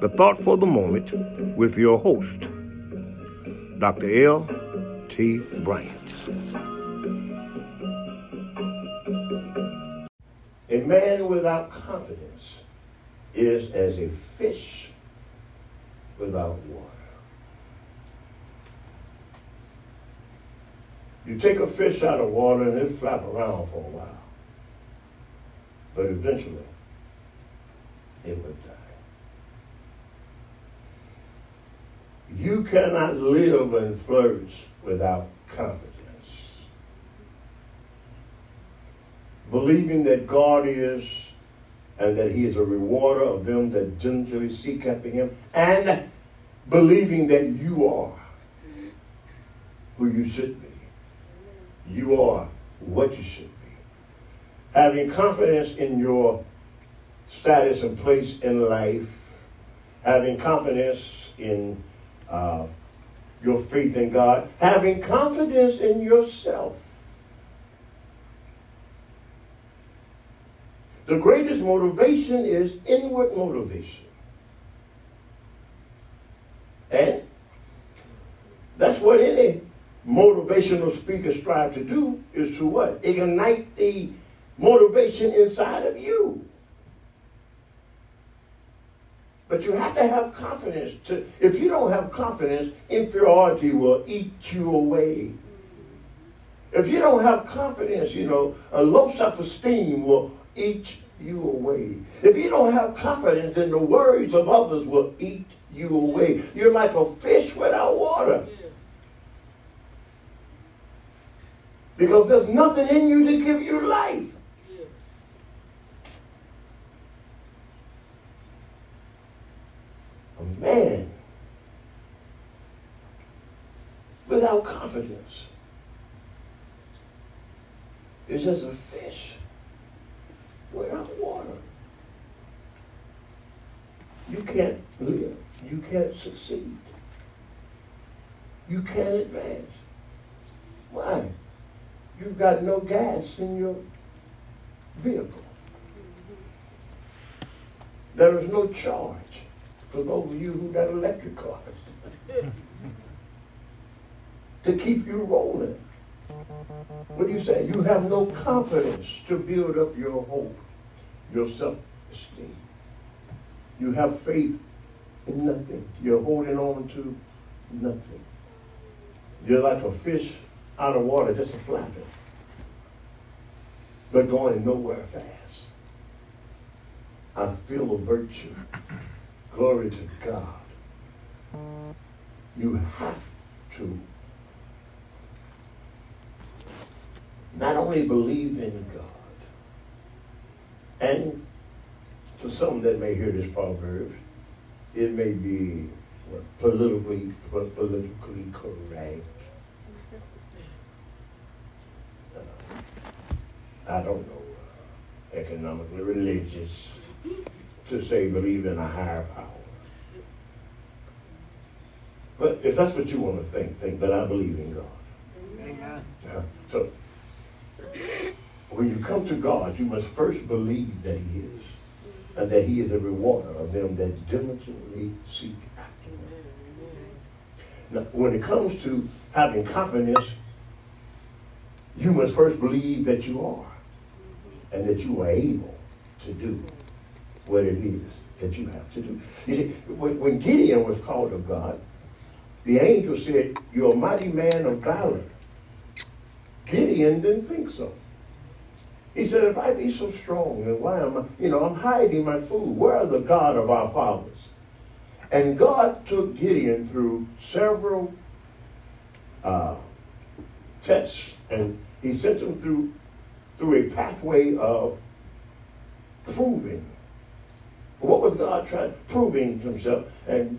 the thought for the moment with your host, Dr. L.T. Bryant. A man without confidence is as a fish without water. You take a fish out of water and it flap around for a while. But eventually, it would die. You cannot live and flourish without confidence. believing that God is and that he is a rewarder of them that diligently seek after him, and believing that you are who you should be. You are what you should be. Having confidence in your status and place in life, having confidence in uh, your faith in God, having confidence in yourself The greatest motivation is inward motivation. And that's what any motivational speaker strive to do is to what? Ignite the motivation inside of you. But you have to have confidence. To, if you don't have confidence, inferiority will eat you away. If you don't have confidence, you know, a low self-esteem will eat you away. If you don't have confidence, then the words of others will eat you away. You're like a fish without water. Because there's nothing in you to give you life. A man without confidence is as a fish without water. You can't live. You can't succeed. You can't advance. Why? You've got no gas in your vehicle. There is no charge for those of you who got electric cars to keep you rolling. What do you say? You have no confidence to build up your hope, your self-esteem. You have faith in nothing. You're holding on to nothing. You're like a fish out of water, just a flapping, but going nowhere fast. I feel a virtue. Glory to God. You have to not only believe in God, and to some that may hear this proverb, it may be politically politically correct. Uh, I don't know, uh, economically religious to say believe in a higher power. But if that's what you want to think, think. that I believe in God. Amen. Uh, so when you come to God, you must first believe that He is, and that He is a rewarder of them that diligently seek after Him. Now, when it comes to having confidence, you must first believe that you are, and that you are able to do what it is that you have to do. You see, when Gideon was called of God, the angel said, You're a mighty man of valor. Gideon didn't think so. He said, if I be so strong, then why am I, you know, I'm hiding my food. Where are the God of our fathers? And God took Gideon through several uh, tests, and he sent him through through a pathway of proving What was God trying, proving himself and,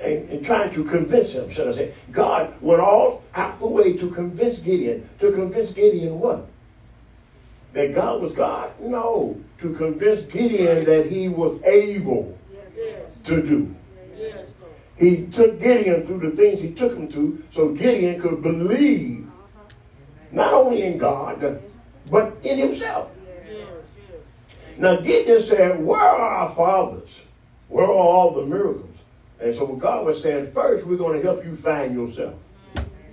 and, and trying to convince him, I say? God went all out the way to convince Gideon. To convince Gideon what? That God was God? No. To convince Gideon that he was able yes. to do. Yes. He took Gideon through the things he took him to so Gideon could believe not only in God, but in himself. Now Gideon said, Where are our fathers? Where are all the miracles? And so God was saying, First, we're going to help you find yourself.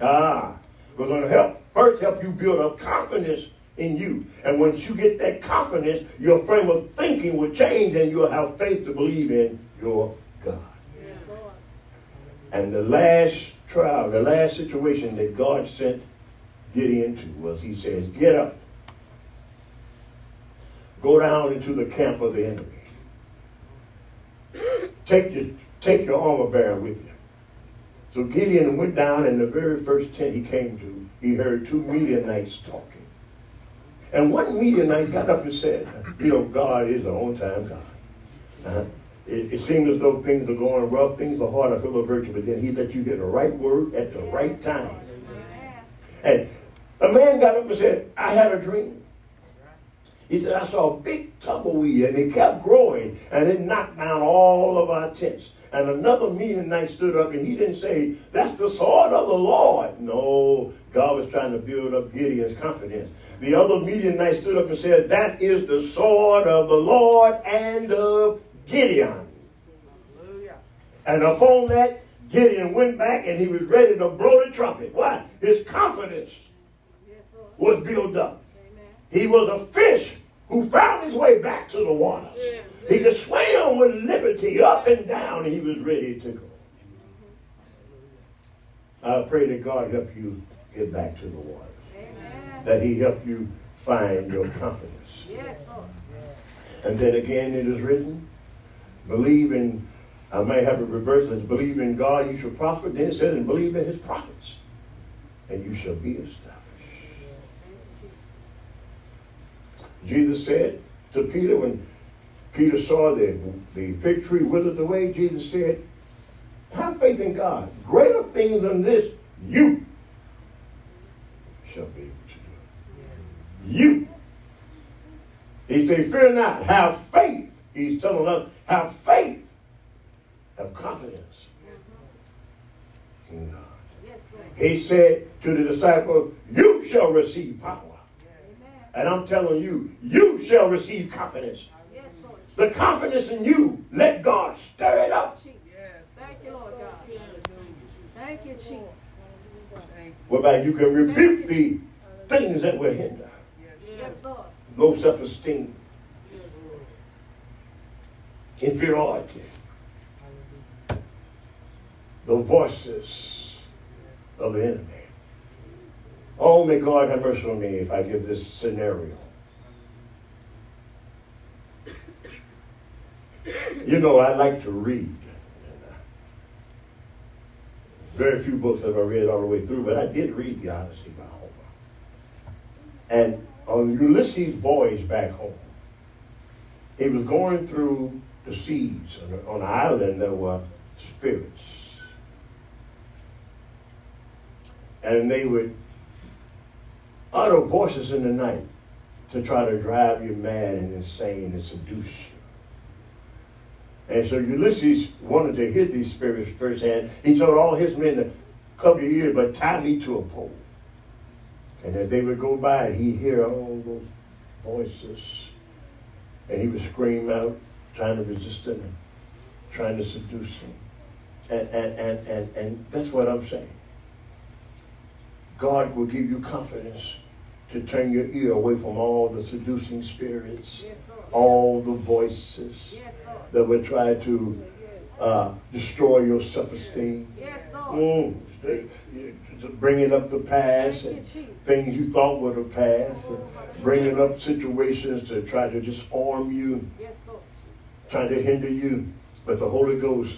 Ah, we're going to help first help you build up confidence in you. And once you get that confidence, your frame of thinking will change and you'll have faith to believe in your God. Yes. And the last trial, the last situation that God sent Gideon to was he says, Get up Go down into the camp of the enemy. Take your, take your armor bearer with you. So Gideon went down, and the very first tent he came to, he heard two Midianites talking. And one Midianite got up and said, You know, God is an on time God. Uh-huh. It, it, seems as though things are going rough, things are hard, I feel a virtue, but then he let you get the right word at the right time. And a man got up and said, I had a dream. He said, I saw a big tumbleweed and it kept growing and it knocked down all of our tents. And another Midianite stood up and he didn't say, That's the sword of the Lord. No, God was trying to build up Gideon's confidence. The other Midianite stood up and said, That is the sword of the Lord and of Gideon. Hallelujah. And upon that, Gideon went back and he was ready to blow the trumpet. Why? His confidence was built up. He was a fish who found his way back to the waters. He could swim with liberty up and down. He was ready to go. I pray that God help you get back to the waters. Amen. That he help you find your confidence. Yes, Lord. And then again it is written, believe in, I may have it reversed as believe in God, you shall prosper. Then it says, and believe in his prophets, and you shall be established. Jesus said to Peter when Peter saw the, the fig tree withered away, Jesus said, Have faith in God. Greater things than this you shall be able to do. You. He said, Fear not, have faith. He's telling us, have faith, have confidence in God. He said to the disciple, You shall receive power and I'm telling you, you shall receive confidence. Yes, the confidence in you, let God stir it up. Yes. Thank you, Lord God. Thank you, Jesus. Whereby you can rebuke the things that will hinder. Yes, Lord. Low self-esteem. Inferiority. The voices of the enemy. Oh, may God have mercy on me if I give this scenario. You know, I like to read. Very few books have I read all the way through, but I did read the Odyssey by Homer. And on Ulysses' voyage back home, he was going through the seas. On an island there were spirits. And they would utter voices in the night to try to drive you mad and insane and seduce you. And so Ulysses wanted to hear these spirits firsthand. He told all his men to cover your ears, but tie me to a pole. And as they would go by, he'd hear all those voices. And he would scream out, trying to resist them, trying to seduce them. And, and, and, and, and that's what I'm saying. God will give you confidence to turn your ear away from all the seducing spirits, yes, all the voices yes, that would try to uh, destroy your self-esteem. Yes, mm, bringing up the past and things you thought were the past, and bringing up situations to try to disarm you, trying to hinder you. But the Holy Ghost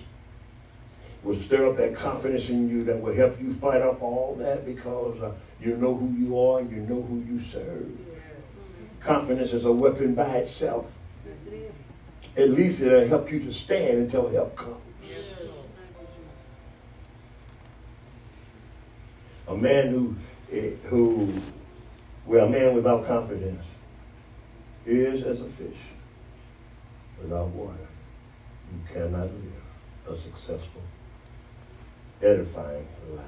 will stir up that confidence in you that will help you fight off all that because uh, you know who you are and you know who you serve. Confidence is a weapon by itself. at least it'll help you to stand until help comes. A man who, eh, who, well, a man without confidence is as a fish without water. You cannot live a successful, edifying life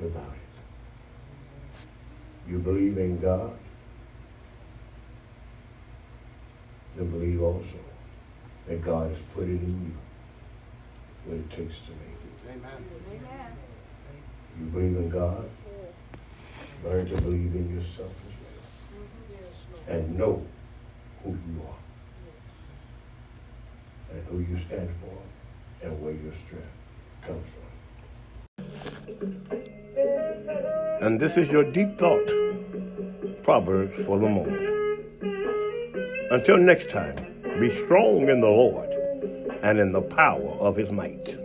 without it. You believe in God, then believe also that God has put it in you what it takes to make it. Amen. Amen. You believe in God, learn to believe in yourself as well. And know who you are. And who you stand for and where your strength comes from. And this is your deep thought, Proverbs for the moment. Until next time, be strong in the Lord and in the power of his might.